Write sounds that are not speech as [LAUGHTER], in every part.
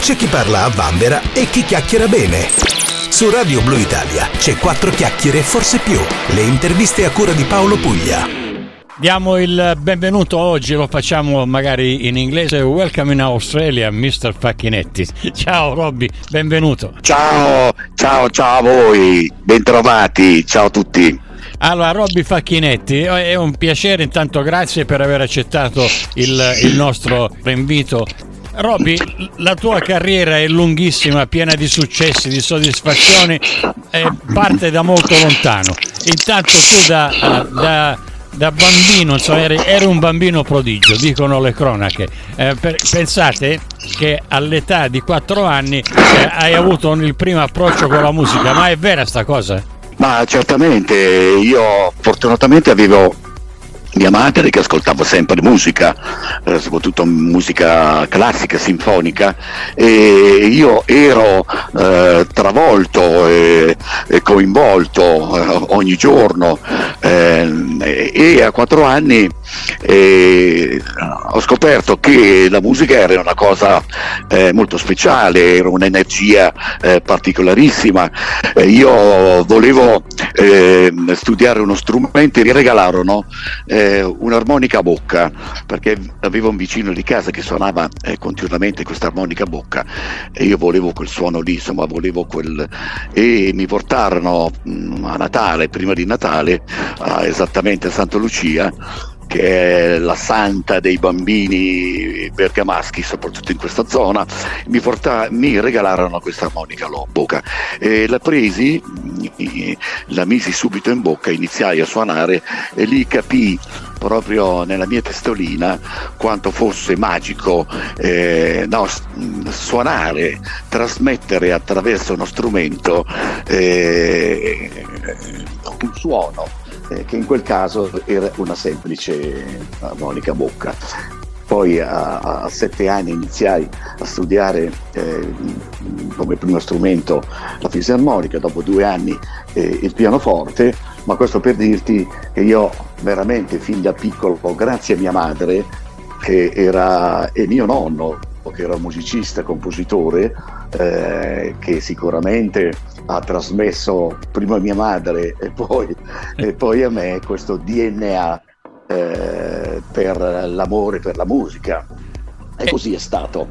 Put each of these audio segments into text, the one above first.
c'è chi parla a vanvera e chi chiacchiera bene. Su Radio Blue Italia c'è quattro chiacchiere e forse più. Le interviste a cura di Paolo Puglia. Diamo il benvenuto oggi, lo facciamo magari in inglese. Welcome in Australia, Mr. Facchinetti. [LAUGHS] Ciao Robby, benvenuto. Ciao, ciao, ciao a voi, bentrovati, ciao a tutti. Allora, Robby Facchinetti, è un piacere, intanto grazie per aver accettato il, il nostro invito. Robby, la tua carriera è lunghissima, piena di successi, di soddisfazioni, parte da molto lontano. Intanto tu da, da, da bambino, insomma, eri, eri, un bambino prodigio, dicono le cronache. Eh, per, pensate che all'età di 4 anni eh, hai avuto il primo approccio con la musica, ma è vera sta cosa? Ma certamente, io fortunatamente avevo mia madre che ascoltava sempre musica, eh, soprattutto musica classica, sinfonica, e io ero eh, travolto e, e coinvolto eh, ogni giorno eh, e a quattro anni eh, ho scoperto che la musica era una cosa eh, molto speciale, era un'energia particolarissima. io volevo studiare uno strumento e mi regalarono eh, un'armonica a bocca, perché avevo un vicino di casa che suonava eh, continuamente questa armonica a bocca e io volevo quel suono lì, insomma, volevo quel... e mi portarono mh, mm, a Natale, prima di Natale, a, esattamente a Santa Lucia, che è la santa dei bambini bergamaschi, soprattutto in questa zona, mi, porta, mi regalarono questa armonica a bocca. E la presi, la misi subito in bocca, iniziai a suonare e lì capii proprio nella mia testolina quanto fosse magico eh, no, suonare, trasmettere attraverso uno strumento eh, un suono eh, che in quel caso era una semplice armonica bocca. Poi a, a, sette anni iniziai a studiare eh, come primo strumento la fisarmonica, dopo due anni eh, il pianoforte, ma questo per dirti che io veramente fin da piccolo, grazie a mia madre che era, e mio nonno, che era musicista, compositore, eh, che sicuramente ha trasmesso prima a mia madre e poi, e [LAUGHS] poi a me questo DNA eh, per l'amore per la musica. E eh. così è stato,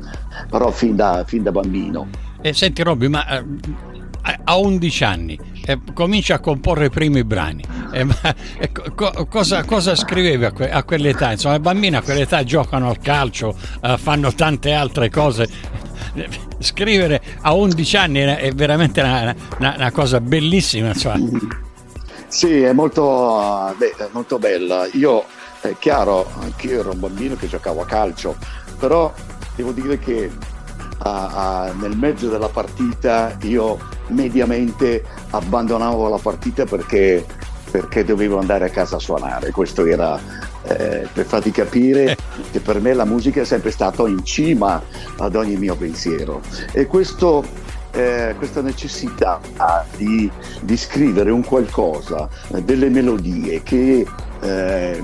però fin da, fin da bambino. E senti Robby, ma eh, a 11 anni eh, comincia a comporre i primi brani. Ma, co- cosa, cosa, scrivevi a, que- a, quell'età? Insomma, i bambini a quell'età giocano al calcio, fanno tante altre cose. Scrivere a 11 anni è veramente una, una, una cosa bellissima. Insomma. Sì, è molto, beh, molto bella. Io, è chiaro, anch'io ero un bambino che giocavo a calcio, però devo dire che a, a, nel mezzo della partita io mediamente abbandonavo la partita perché, perché dovevo andare a casa a suonare. Questo era eh, per farti capire che per me la musica è sempre stata in cima ad ogni mio pensiero. E questo eh, questa necessità di, di, scrivere un qualcosa, eh, delle melodie che eh,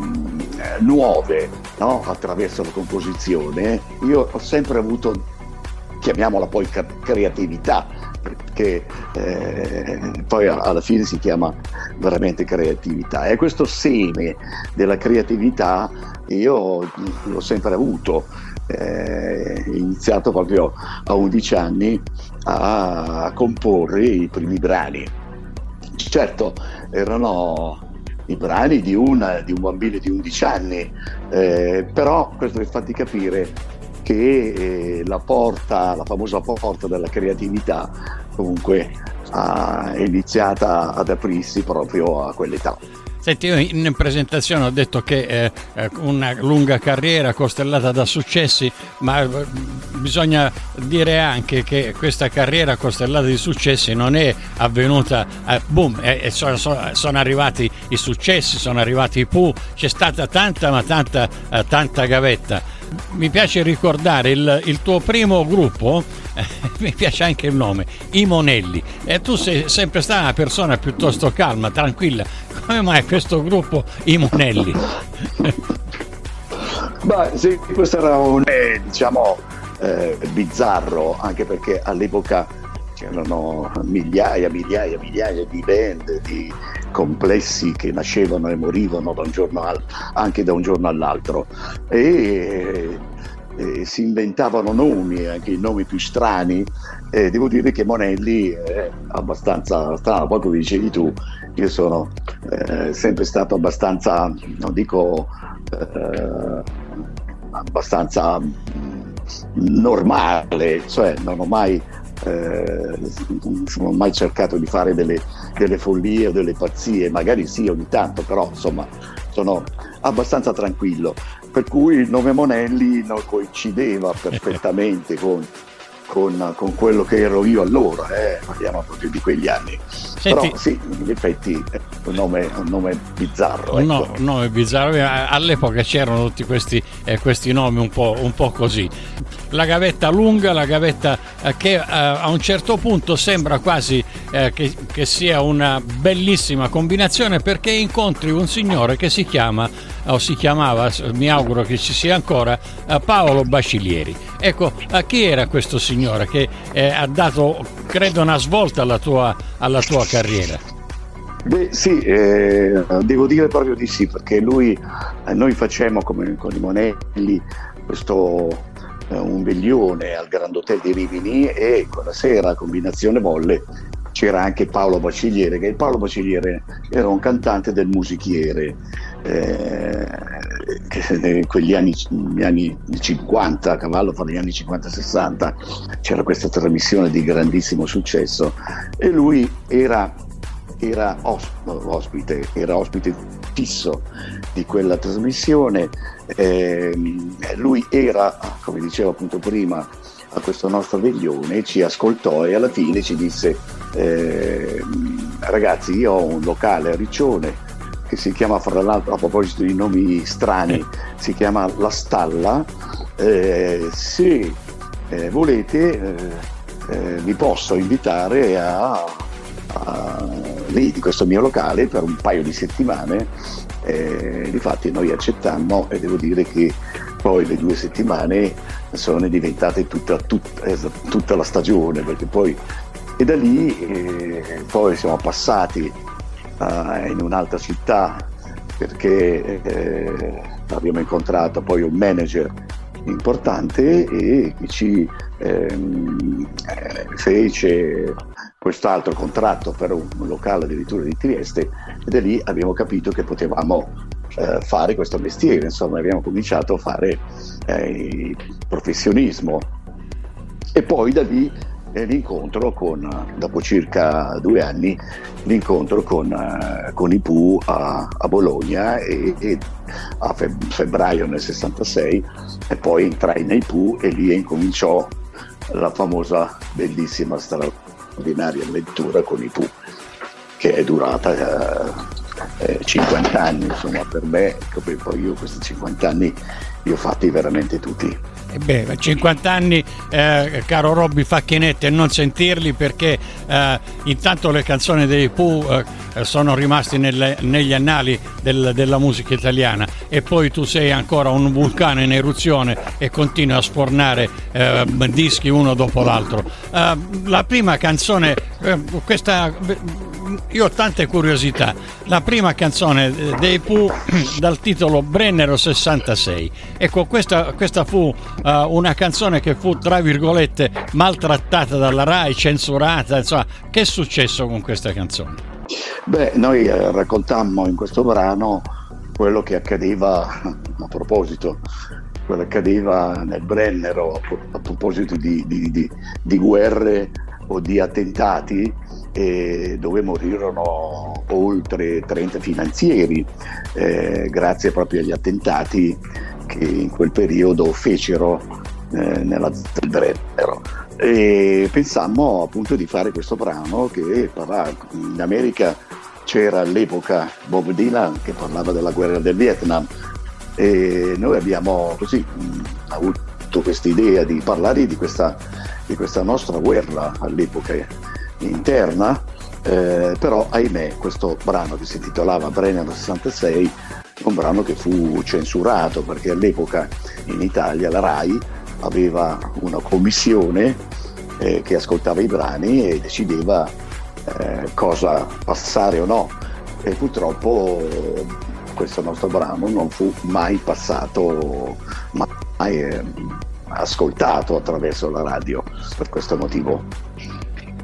nuove no? attraverso la composizione, io ho sempre avuto, chiamiamola poi creatività, perché eh, poi alla fine si chiama veramente creatività. E questo seme della creatività io l'ho sempre avuto eh, iniziato proprio a 11 anni a comporre i primi brani. Certo, erano i brani di, una, di un bambino di 11 anni, eh, però questo per farti capire che eh, la porta, la famosa porta della creatività, comunque è iniziata ad aprirsi proprio a quell'età. Senti, io in presentazione ho detto che eh, eh, una lunga carriera costellata da successi, ma eh, bisogna dire anche che questa carriera costellata di successi non è avvenuta, eh, boom, eh, sono, sono, arrivati i successi, sono arrivati i Pooh, c'è stata tanta ma tanta, eh, tanta gavetta. Mi piace ricordare il, il tuo primo gruppo, [LAUGHS] mi piace anche il nome, I Monelli. E tu sei sempre stata una persona piuttosto calma, tranquilla. Come mai questo gruppo I Monelli? [LAUGHS] Beh, sì, questo era un, eh, diciamo, eh, bizzarro, anche perché all'epoca c'erano migliaia, migliaia, migliaia di band, di complessi che nascevano e morivano da al, anche da un giorno all'altro. E, e si inventavano nomi, anche i nomi più strani. E devo dire che Monelli è abbastanza strano, poi come dicevi tu, io sono eh, sempre stato abbastanza, non dico eh, abbastanza normale, cioè non ho mai eh, non ho mai cercato di fare delle, delle, follie o delle pazzie, magari sì ogni tanto, però insomma sono abbastanza tranquillo, per cui il nome Monelli non coincideva [LAUGHS] perfettamente con con, con, quello che ero io allora, eh, parliamo proprio di quegli anni. Senti, Però sì, in effetti è un nome, un nome bizzarro. Ecco. No, un nome bizzarro, eh, all'epoca c'erano tutti questi, eh, questi nomi un po', un po', così. La gavetta lunga, la gavetta eh, che eh, a un certo punto sembra quasi eh, che, che sia una bellissima combinazione perché incontri un signore che si chiama o si chiamava, mi auguro che ci sia ancora, Paolo Bacilieri. Ecco, a chi era questo signore che eh, ha dato, credo, una svolta alla tua, alla tua carriera? Beh, sì, eh, devo dire proprio di sì, perché lui, eh, noi facciamo come con i Monelli questo eh, un veglione al Grand Hotel di Rimini e quella sera, combinazione molle, c'era anche Paolo Bacigliere, che Paolo Bacigliere era un cantante del musichiere, eh, che in quegli anni, anni 50, a cavallo fra gli anni 50-60, c'era questa trasmissione di grandissimo successo e lui era, era ospite, era ospite fisso di quella trasmissione. Eh, lui era, come dicevo appunto prima, a questo nostro veglione, ci ascoltò e alla fine ci disse eh, ragazzi io ho un locale a Riccione che si chiama fra l'altro a proposito di nomi strani si chiama La Stalla. Eh, se eh, volete eh, eh, vi posso invitare a, a, lì di questo mio locale per un paio di settimane. Eh, difatti noi accettammo e devo dire che poi le due settimane sono diventate tutta, tutta, tutta la stagione perché poi e da lì eh, poi siamo passati uh, in un'altra città perché eh, abbiamo incontrato poi un manager importante e che ci ehm, eh, fece quest'altro contratto per un locale addirittura di Trieste e da lì abbiamo capito che potevamo eh, fare questo mestiere, insomma abbiamo cominciato a fare eh, professionismo. E poi da lì l'incontro con, dopo circa due anni, l'incontro con, eh, con i Pooh a, a Bologna e, e, a febbraio nel 66 e poi entrai nei Pooh e lì incominciò la famosa, bellissima, straordinaria avventura con i Pooh che è durata eh, 50 eh, anni, insomma per me, poi io questi 50 anni li ho fatti veramente tutti. E beh, 50 anni, eh, caro Robby Facchinetti, e non sentirli perché eh, intanto le canzoni dei Pooh eh, sono rimaste nelle, negli annali del, della musica italiana e poi tu sei ancora un vulcano in eruzione e continui a sfornare eh, dischi uno dopo l'altro. Eh, la prima canzone, eh, questa io ho tante curiosità. La prima canzone dei Pooh [CLEARS THROAT] dal titolo Brennero 66. Ecco, questa, questa fu uh, una canzone che fu, tra virgolette, maltrattata dalla RAI, censurata. Insomma, che è successo con questa canzone? Beh, noi eh, raccontammo in questo brano quello che accadeva [LAUGHS] a proposito quello che accadeva nel Brennero a proposito di, di, di, di guerre o di attentati eh, dove morirono oltre 30 finanzieri eh, grazie proprio agli attentati che in quel periodo fecero eh, nella del Brennero. E pensammo appunto di fare questo brano che parla, in America c'era all'epoca Bob Dylan che parlava della guerra del Vietnam e noi abbiamo così mh, avuto questa idea di parlare di questa, di questa nostra guerra all'epoca interna, eh, però ahimè questo brano che si intitolava Brenner 66 è un brano che fu censurato perché all'epoca in Italia la RAI aveva una commissione eh, che ascoltava i brani e decideva eh, cosa passare o no. E purtroppo eh, questo nostro brano non fu mai passato, mai eh, ascoltato attraverso la radio per questo motivo.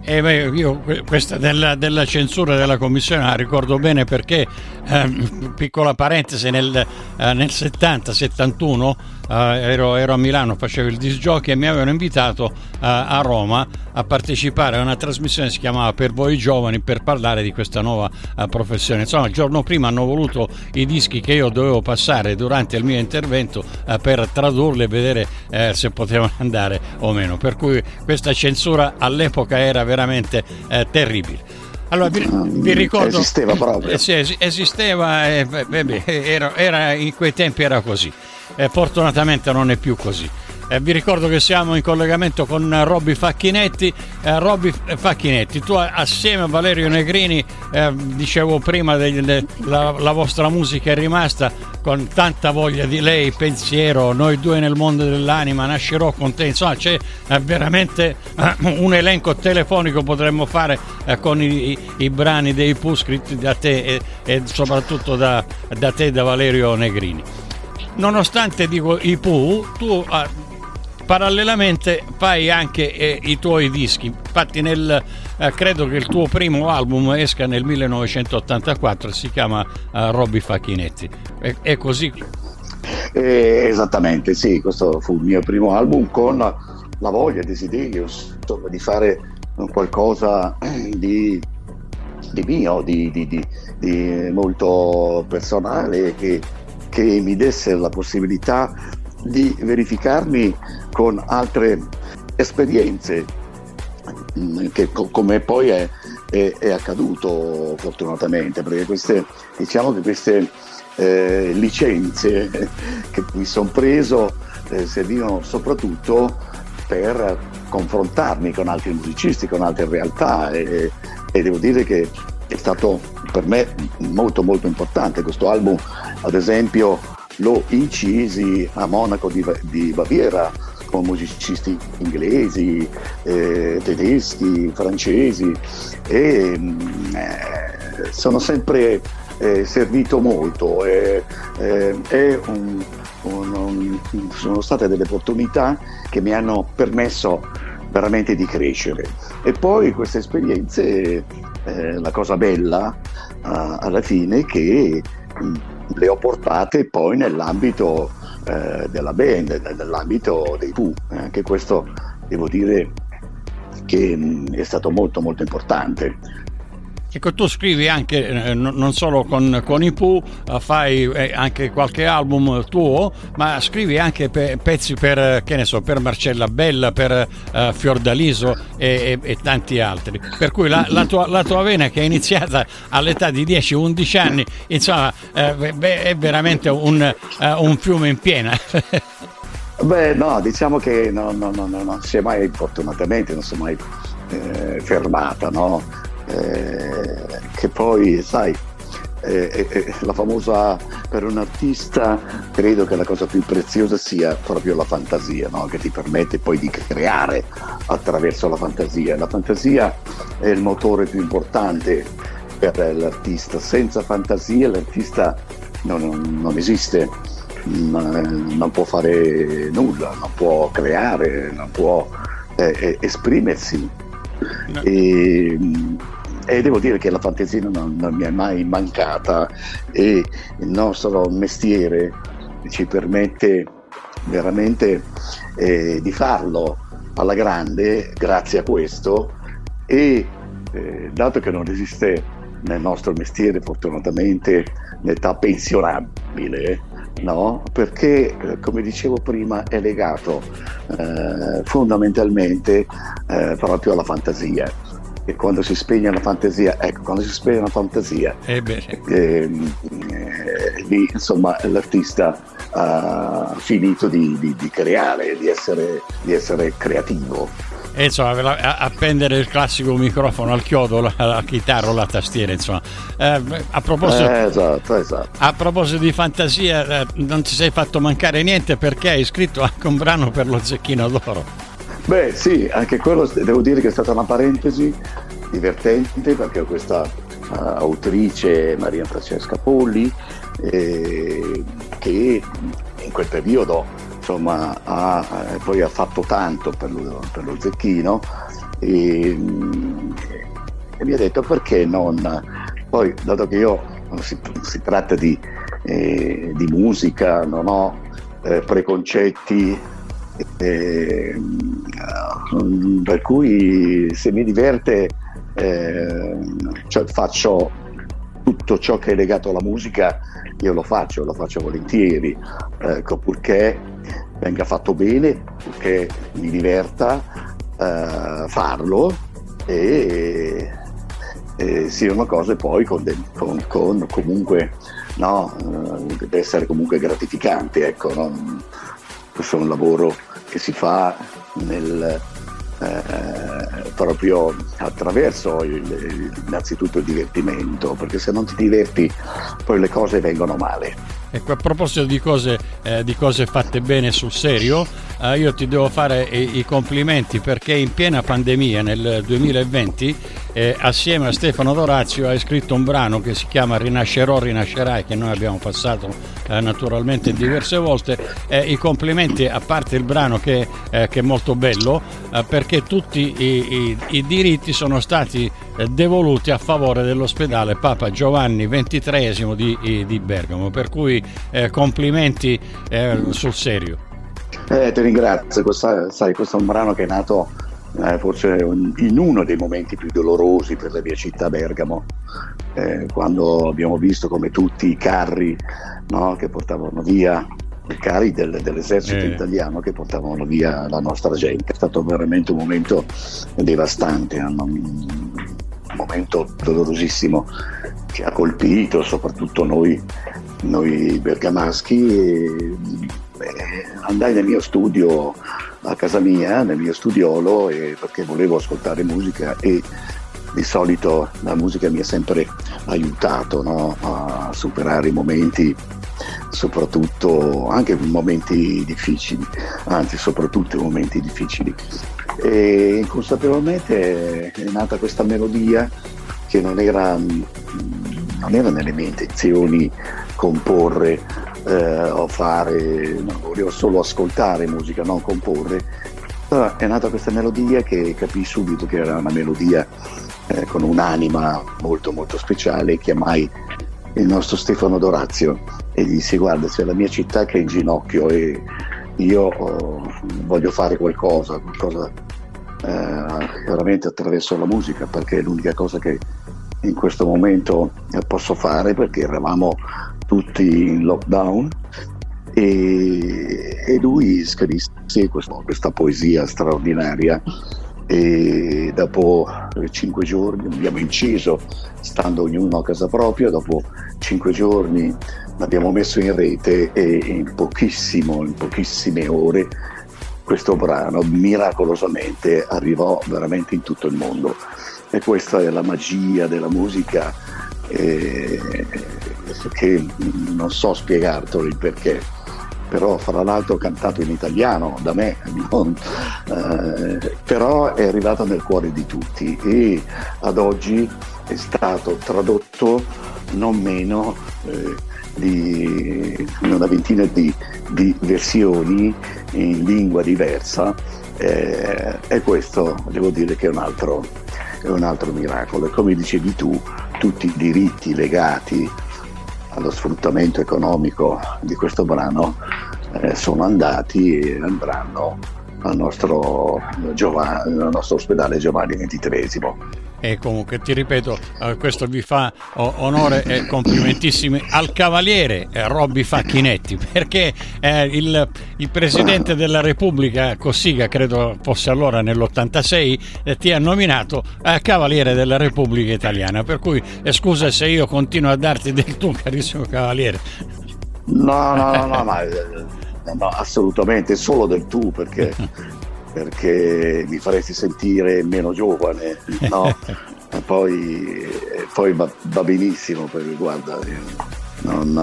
Eh beh, io questa della, della, censura della commissione la ricordo bene perché, eh, piccola parentesi, nel, eh, nel 70-71 eh, ero, ero, a Milano, facevo il disc jockey e mi avevano invitato eh, a Roma a partecipare a una trasmissione che si chiamava Per voi giovani per parlare di questa nuova uh, professione. Insomma, il giorno prima hanno voluto i dischi che io dovevo passare durante il mio intervento per tradurli e vedere se potevano [LAUGHS] andare o meno. Per cui questa censura all'epoca era veramente terribile. Allora vi, vi, ricordo. Esisteva proprio. Eh, [LAUGHS] sì, esisteva, eh, beh, era, era, in quei tempi era così. Eh, fortunatamente non è più così. Eh, vi ricordo che siamo in collegamento con Robby Facchinetti. Eh, Robby Facchinetti, tu assieme a Valerio Negrini, eh, dicevo prima, de, la, la, vostra musica è rimasta con tanta voglia di lei, pensiero, noi due nel mondo dell'anima, nascerò con te. Insomma, c'è eh, veramente eh, un elenco telefonico potremmo fare eh, con i, i, i, brani dei Pooh scritti da te e, e soprattutto da, da te, da Valerio Negrini nonostante dico i Pooh, tu parallelamente fai anche eh, i tuoi dischi. Infatti, nel, eh, credo che il tuo primo album esca nel 1984, si chiama eh, Robby Facchinetti. È, è così? Eh, esattamente, sì, questo fu il mio primo album con la voglia, il desiderio insomma, di fare qualcosa di, di mio, di, di, di, molto personale che, che mi desse la possibilità di verificarmi con altre esperienze, mm, che, come poi è, è, è, accaduto fortunatamente, perché queste, diciamo che queste eh, licenze [LAUGHS] che mi sono preso eh, servivano soprattutto per confrontarmi con altri musicisti, con altre realtà e, e devo dire che è stato per me molto molto importante questo album, ad esempio lo incisi a Monaco di, di Baviera con musicisti inglesi, eh, tedeschi, francesi e mm, eh, sono sempre eh, servito molto. Eh, un, un, un, sono state delle opportunità che mi hanno permesso veramente di crescere. E poi queste esperienze, eh, la cosa bella alla fine è che mm, le ho portate poi nell'ambito eh, della band, nell'ambito dei Pooh. Anche questo devo dire che mh, mm, è stato molto molto importante Ecco, tu scrivi anche, eh, non solo con, con i Pooh, eh, fai eh, anche qualche album tuo, ma scrivi anche pe- pezzi per, che ne so, per Marcella Bella, per uh, Fiordaliso e, e, e, tanti altri. Per cui la, la, tua, la, tua, vena che è iniziata all'età di 10-11 anni, insomma, eh, è veramente un, uh, un fiume in piena. [LAUGHS] Beh, no, diciamo che no, no, no, non si è mai, fortunatamente, non si è mai eh, fermata, no? Eh, che poi, sai, eh, eh, la famosa per un artista credo che la cosa più preziosa sia proprio la fantasia no? che ti permette poi di creare attraverso la fantasia. La fantasia è il motore più importante per l'artista. Senza fantasia l'artista non, non esiste non può fare nulla non può creare non può eh, eh esprimersi. E, e devo dire che la fantasia non, non, mi è mai mancata e il nostro mestiere ci permette veramente eh, di farlo alla grande grazie a questo e eh, dato che non esiste nel nostro mestiere fortunatamente l'età pensionabile no? perché eh, come dicevo prima è legato eh, fondamentalmente eh, proprio alla fantasia e quando si spegne la fantasia, ecco, quando si spegne la fantasia, eh ehm, eh, lì insomma l'artista ha finito di, di, di creare, di essere, di essere creativo. e insomma appendere il classico microfono al chiodo, la, la chitarra o la tastiera insomma. Eh, a, proposito, eh, esatto, esatto. a proposito di fantasia, eh, non ti sei fatto mancare niente perché hai scritto anche un brano per lo Zecchino d'Oro. Beh sì, anche quello devo dire che è stata una parentesi divertente perché questa uh, autrice Maria Francesca Polli eh, che in quel periodo insomma, ha, eh, poi ha fatto tanto per lo, per lo Zecchino e, e, mi ha detto perché non poi dato che io si, si tratta di, eh, di, musica non ho eh, preconcetti eh, per cui se mi diverte eh, cioè faccio tutto ciò che è legato alla musica io lo faccio, lo faccio volentieri, ecco, purché venga fatto bene, purché mi diverta eh, farlo e, e, siano cose poi con, de, con, con comunque, no, eh, deve essere comunque gratificante, ecco, no? questo è un lavoro che si fa nel, eh, proprio attraverso il, innanzitutto il divertimento, perché se non ti diverti poi le cose vengono male. Ecco, a proposito di cose, eh, di cose fatte bene sul serio, eh, io ti devo fare i, i, complimenti perché in piena pandemia nel 2020, eh, assieme a Stefano Dorazio, hai scritto un brano che si chiama Rinascerò, rinascerai, che noi abbiamo passato eh, naturalmente diverse volte. I complimenti, a parte il brano che, eh, che è molto bello, eh, perché tutti i, i, i diritti sono stati devoluti a favore dell'ospedale Papa Giovanni XXIII di, di Bergamo. Per cui eh, complimenti eh, sul serio. Eh, ti ringrazio, questa, sai, questo è un brano che è nato eh, forse in uno dei momenti più dolorosi per la mia città Bergamo, eh, quando abbiamo visto come tutti i carri no, che portavano via i carri del, dell'esercito eh. italiano che portavano via la nostra gente. È stato veramente un momento devastante, un momento dolorosissimo che ha colpito soprattutto noi noi bergamaschi e, beh, andai nel mio studio a casa mia, nel mio studiolo, perché volevo ascoltare musica e di solito la musica mi ha sempre aiutato no? a superare i momenti, soprattutto anche momenti difficili, anzi soprattutto i momenti difficili. E inconsapevolmente è nata questa melodia che non era, non era nelle mie intenzioni comporre eh, o fare, no, volevo solo ascoltare musica, non comporre. Allora è nata questa melodia che capii subito che era una melodia eh, con un'anima molto molto speciale, chiamai il nostro Stefano Dorazio e gli dissi guarda c'è la mia città che è in ginocchio e io oh, voglio fare qualcosa, qualcosa eh, veramente attraverso la musica perché è l'unica cosa che in questo momento posso fare perché eravamo tutti in lockdown e, e lui scrisse questo, questa poesia straordinaria e dopo cinque giorni abbiamo inciso stando ognuno a casa propria dopo cinque giorni l'abbiamo messo in rete e in pochissimo in pochissime ore questo brano miracolosamente arrivò veramente in tutto il mondo. E questa è la magia della musica eh, che non so spiegartelo il perché, però fra l'altro cantato in italiano da me, [LAUGHS] non, eh, però è arrivato nel cuore di tutti e ad oggi è stato tradotto non meno eh, di una ventina di, di, versioni in lingua diversa eh, e questo devo dire che è un altro, è un altro miracolo. E come dicevi tu, tutti i diritti legati allo sfruttamento economico di questo brano eh, sono andati e andranno al nostro, al nostro ospedale Giovanni XXIII e comunque ti ripeto eh, questo vi fa onore e complimentissimi al cavaliere eh, Robby Facchinetti [LAUGHS] perché eh, il, il, presidente della Repubblica Cossiga credo fosse allora nell'86 eh, ti ha nominato cavaliere della Repubblica Italiana. Per cui scusa se io continuo a darti del tuo carissimo cavaliere. No no no, no, ma, no assolutamente solo del tu perché [LAUGHS] perché mi faresti sentire meno giovane, no? [LAUGHS] poi, poi va, va, benissimo perché guarda, non,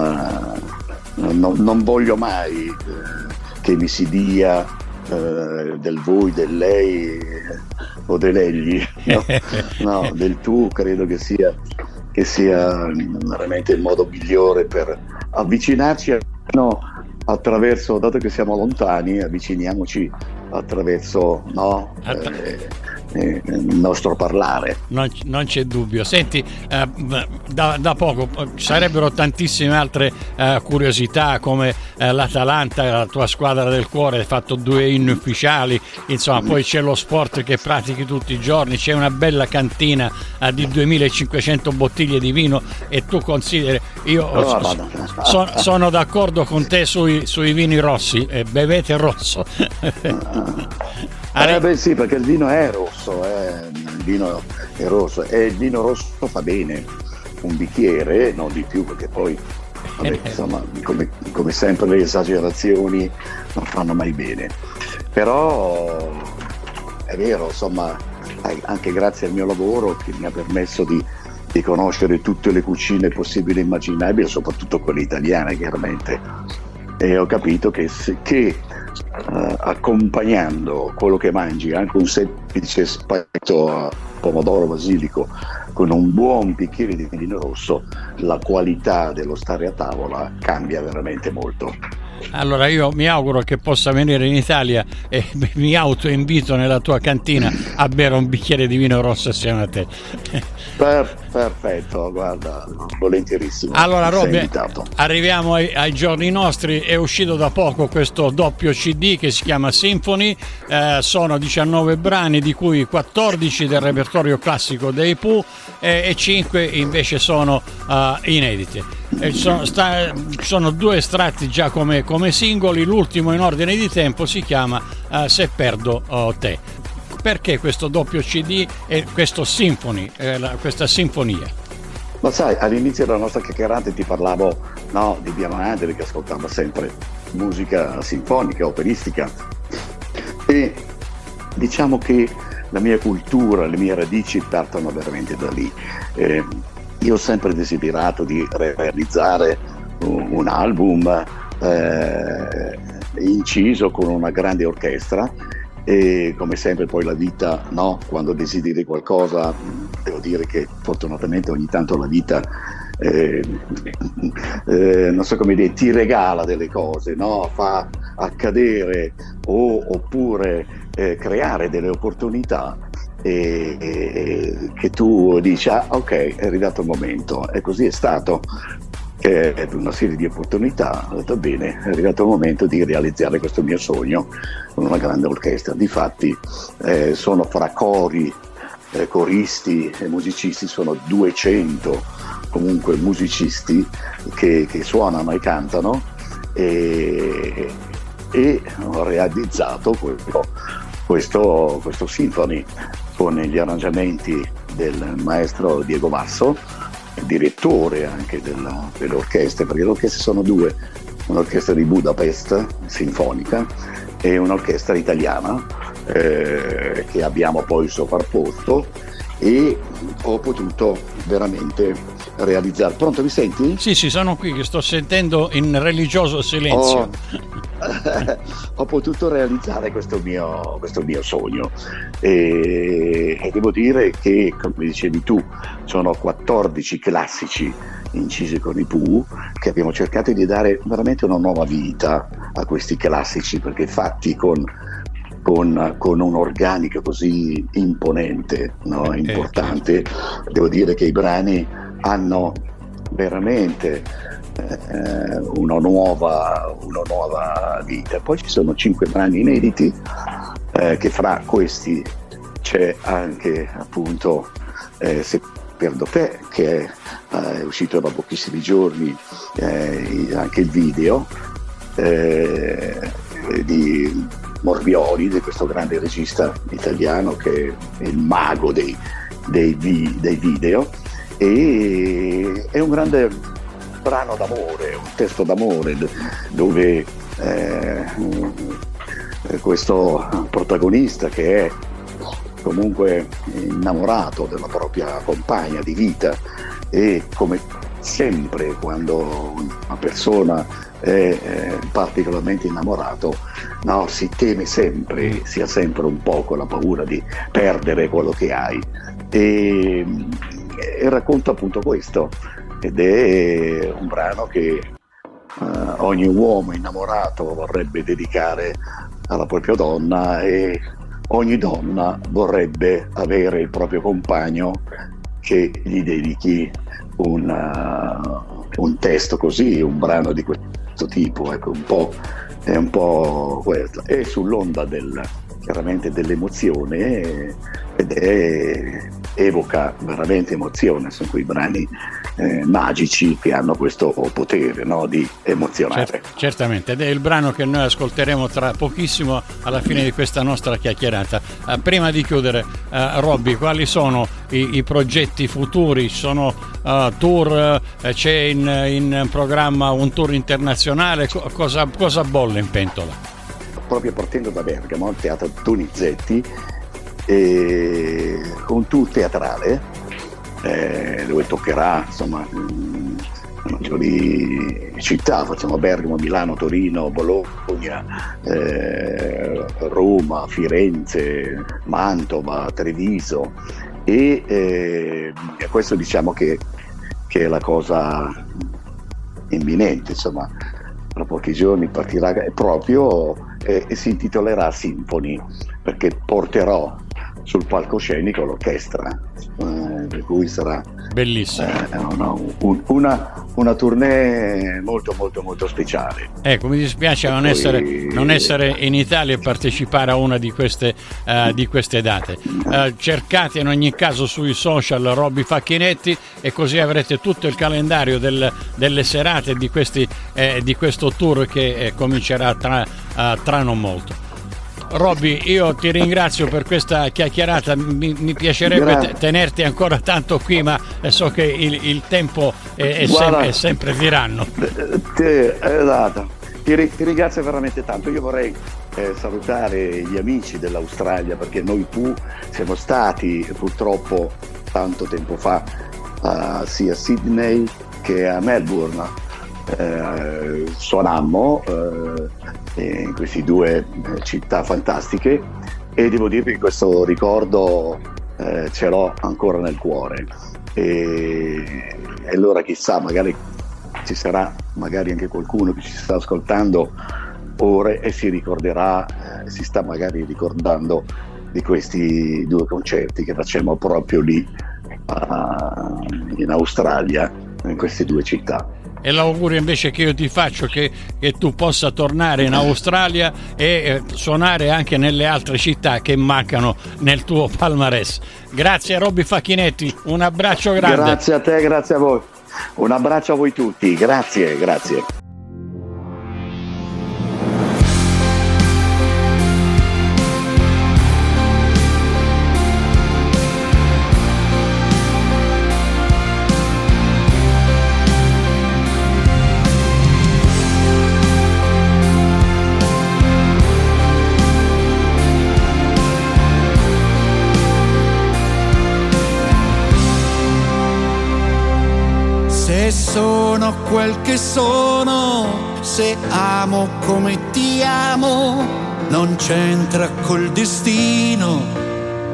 non, non voglio mai eh, che mi si dia eh, del voi, del lei o dell'egli, no? [LAUGHS] no, del tu credo che sia, che sia veramente il modo migliore per avvicinarci no, attraverso, dato che siamo lontani, avviciniamoci attraverso no, eh, eh, il nostro parlare. Non, non c'è dubbio. Senti, eh, da, da, poco ci sarebbero tantissime altre eh, curiosità come eh, l'Atalanta, la tua squadra del cuore, hai fatto due inni ufficiali, insomma, poi c'è lo sport che pratichi tutti i giorni, c'è una bella cantina eh, di 2500 bottiglie di vino e tu consideri, io oh, so, so, sono d'accordo con te sui, sui vini rossi, bevete rosso. Eh beh sì, perché il vino è rosso, eh. il vino è rosso e il vino rosso fa bene, un bicchiere, non di più perché poi vabbè, insomma, come, come, sempre le esagerazioni non fanno mai bene. Però è vero, insomma, anche grazie al mio lavoro che mi ha permesso di, di conoscere tutte le cucine possibili e immaginabili, soprattutto quelle italiane chiaramente. E ho capito che, che uh, accompagnando quello che mangi, anche un semplice spaghetto a pomodoro basilico con un buon bicchiere di vino rosso, la qualità dello stare a tavola cambia veramente molto. Allora io mi auguro che possa venire in Italia e [LAUGHS] mi autoinvito nella tua cantina a bere un bicchiere di vino rosso assieme a te. Per, perfetto, guarda, volentierissimo. Allora Robby, arriviamo ai, ai, giorni nostri, è uscito da poco questo doppio CD che si chiama Symphony, eh, sono 19 brani di cui 14 del repertorio classico dei Pooh eh, e 5 invece sono uh, inediti. Sono, sta, sono, due estratti già come, come, singoli, l'ultimo in ordine di tempo si chiama uh, Se perdo oh, te. Perché questo doppio CD e questo symphony, eh, la, questa sinfonia? Ma sai, all'inizio della nostra chiacchierata ti parlavo no, di mia madre che ascoltava sempre musica sinfonica, operistica e diciamo che la mia cultura, le mie radici partono veramente da lì. Eh, io ho sempre desiderato di realizzare un, un album eh, inciso con una grande orchestra e come sempre poi la vita, no? quando desideri qualcosa, devo dire che fortunatamente ogni tanto la vita eh, eh, non so come dire, ti regala delle cose, no? fa accadere o, oppure eh, creare delle opportunità e, e, che tu dici ah ok è arrivato il momento e così è stato che è una serie di opportunità ho detto bene è arrivato il momento di realizzare questo mio sogno con una grande orchestra. Difatti eh, sono fra cori eh, coristi e musicisti sono 200 comunque musicisti che, che suonano e cantano e, e ho realizzato questo, questo, questo symphony con gli arrangiamenti del maestro Diego Basso, direttore anche della, dell'orchestra, perché le orchestre sono due, un'orchestra di Budapest sinfonica e un'orchestra italiana eh, che abbiamo poi sovrapposto e ho potuto veramente realizzare. Pronto, mi senti? Sì, sì, sono qui che sto sentendo in religioso silenzio. Ho, [LAUGHS] ho potuto realizzare questo mio, questo mio sogno e, e, devo dire che, come dicevi tu, sono 14 classici incisi con i Pooh che abbiamo cercato di dare veramente una nuova vita a questi classici perché fatti con con, con un'organica così imponente, no? Eh, importante, devo dire che i brani hanno veramente eh, una, nuova, una, nuova, vita. Poi ci sono cinque brani inediti, eh, che fra questi c'è anche appunto eh, Se perdo te, che è, eh, è uscito da pochissimi giorni eh, anche il video eh, di Morbioli, di questo grande regista italiano che è il mago dei, dei, dei video. E è un grande brano d'amore, un testo d'amore dove eh, questo protagonista che è comunque innamorato della propria compagna di vita e come sempre quando una persona eh, particolarmente innamorato no, si teme sempre, si ha sempre un po' con la paura di perdere quello che hai. E, e racconta appunto questo ed è un brano che Uh, ogni uomo innamorato vorrebbe dedicare alla propria donna e ogni donna vorrebbe avere il proprio compagno che gli dedichi una, uh, un testo così, un brano di questo tipo, ecco, un po', è un po' questo. E sull'onda del, chiaramente dell'emozione ed è, evoca veramente emozione, sono quei brani eh, magici che hanno questo potere no, di emozionare. Cert- certamente, ed è il brano che noi ascolteremo tra pochissimo alla fine di questa nostra chiacchierata. Uh, prima di chiudere, uh, Robby, quali sono i, i progetti futuri? Sono uh, tour, c'è in, in, programma un tour internazionale? Co- cosa, cosa bolle in pentola? Proprio partendo da Bergamo, al teatro Donizetti, un tour teatrale eh, dove toccherà insomma maggiori città, facciamo Bergamo, Milano, Torino, Bologna, eh, Roma, Firenze, Mantova, Treviso. E eh, questo diciamo che, che, è la cosa imminente, insomma, tra pochi giorni partirà proprio e, e si intitolerà Symphony perché porterò sul palcoscenico l'orchestra, eh, per cui sarà bellissimo. Eh, no, un, una, una, tournée molto molto molto speciale. Ecco, mi dispiace non, poi... essere, non, essere, in Italia e partecipare a una di queste, uh, di queste date. Uh, cercate in ogni caso sui social Robby Facchinetti e così avrete tutto il calendario del, delle serate di, questi, eh, di, questo tour che eh, comincerà tra, uh, tra non molto. Robby, io ti ringrazio per questa chiacchierata, mi, mi piacerebbe te, tenerti ancora tanto qui, ma so che il, il tempo è, è, Guarda, sem- è, sempre tiranno. Ti, esatto. ti, ti ringrazio veramente tanto, io vorrei eh, salutare gli amici dell'Australia perché noi Pooh siamo stati purtroppo tanto tempo fa uh, sia a Sydney che a Melbourne. Eh, suonammo eh, in queste due eh, città fantastiche e devo dirvi che questo ricordo eh, ce l'ho ancora nel cuore. E, e allora chissà magari ci sarà magari anche qualcuno che ci sta ascoltando ora e si ricorderà, eh, si sta magari ricordando di questi due concerti che facciamo proprio lì uh, in Australia, in queste due città e l'augurio invece che io ti faccio che, che tu possa tornare in Australia e eh, suonare anche nelle altre città che mancano nel tuo palmarès. Grazie a Robby Facchinetti, un abbraccio grande. Grazie a te, grazie a voi. Un abbraccio a voi tutti, grazie, grazie. Quel che sono, se amo come ti amo, non c'entra col destino,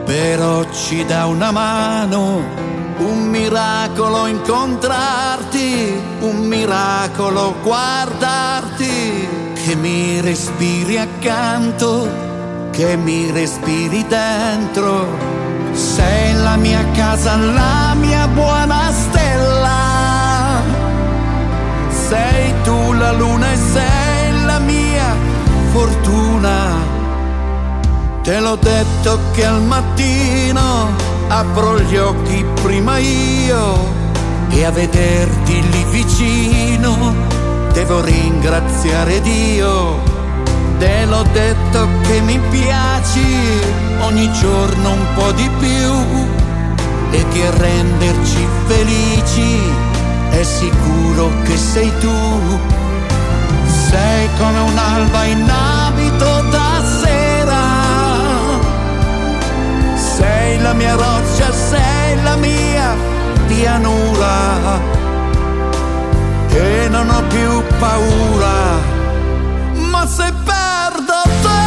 però ci dà una mano. Un miracolo incontrarti, un miracolo guardarti, che mi respiri accanto, che mi respiri dentro. Sei la mia casa, la mia buona stella la luna e sei la mia fortuna. Te l'ho detto che al mattino apro gli occhi prima io e a vederti lì vicino devo ringraziare Dio. Te l'ho detto che mi piaci ogni giorno un po' di più e che renderci felici è sicuro che sei tu. Sei come un'alba in abito da sera. Sei la mia roccia, sei la mia pianura. E non ho più paura. Ma se perdo te,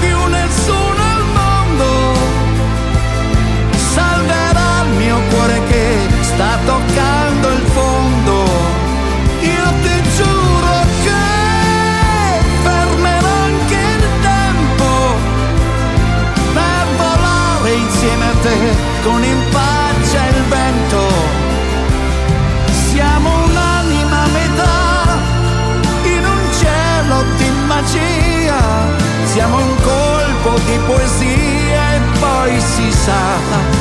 più nessuno al mondo salverà il mio cuore che sta toccando insieme a te con in faccia il vento. Siamo un'anima a metà in un cielo di magia. Siamo un colpo di poesia e poi si sa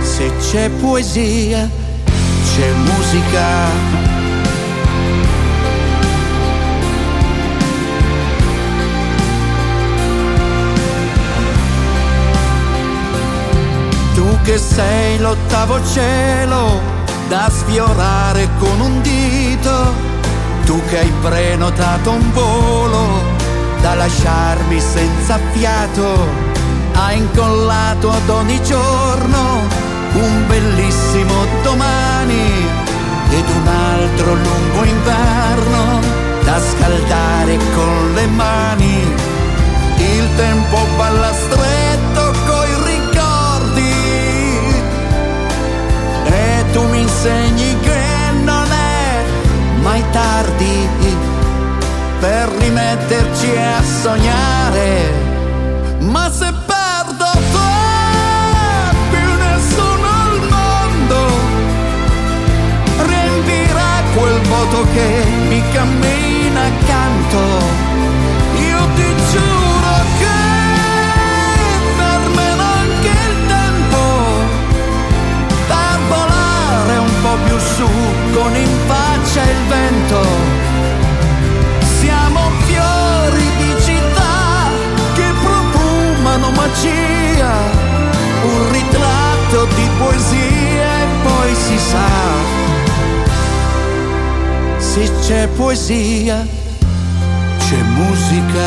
se c'è poesia, c'è musica. Che sei l'ottavo cielo da sfiorare con un dito, tu che hai prenotato un volo da lasciarmi senza fiato, hai incollato ad ogni giorno un bellissimo domani ed un altro lungo inverno da scaldare con le mani. Il tempo balla stretto mai tardi per rimetterci a sognare. Ma se poesia, c'è musica.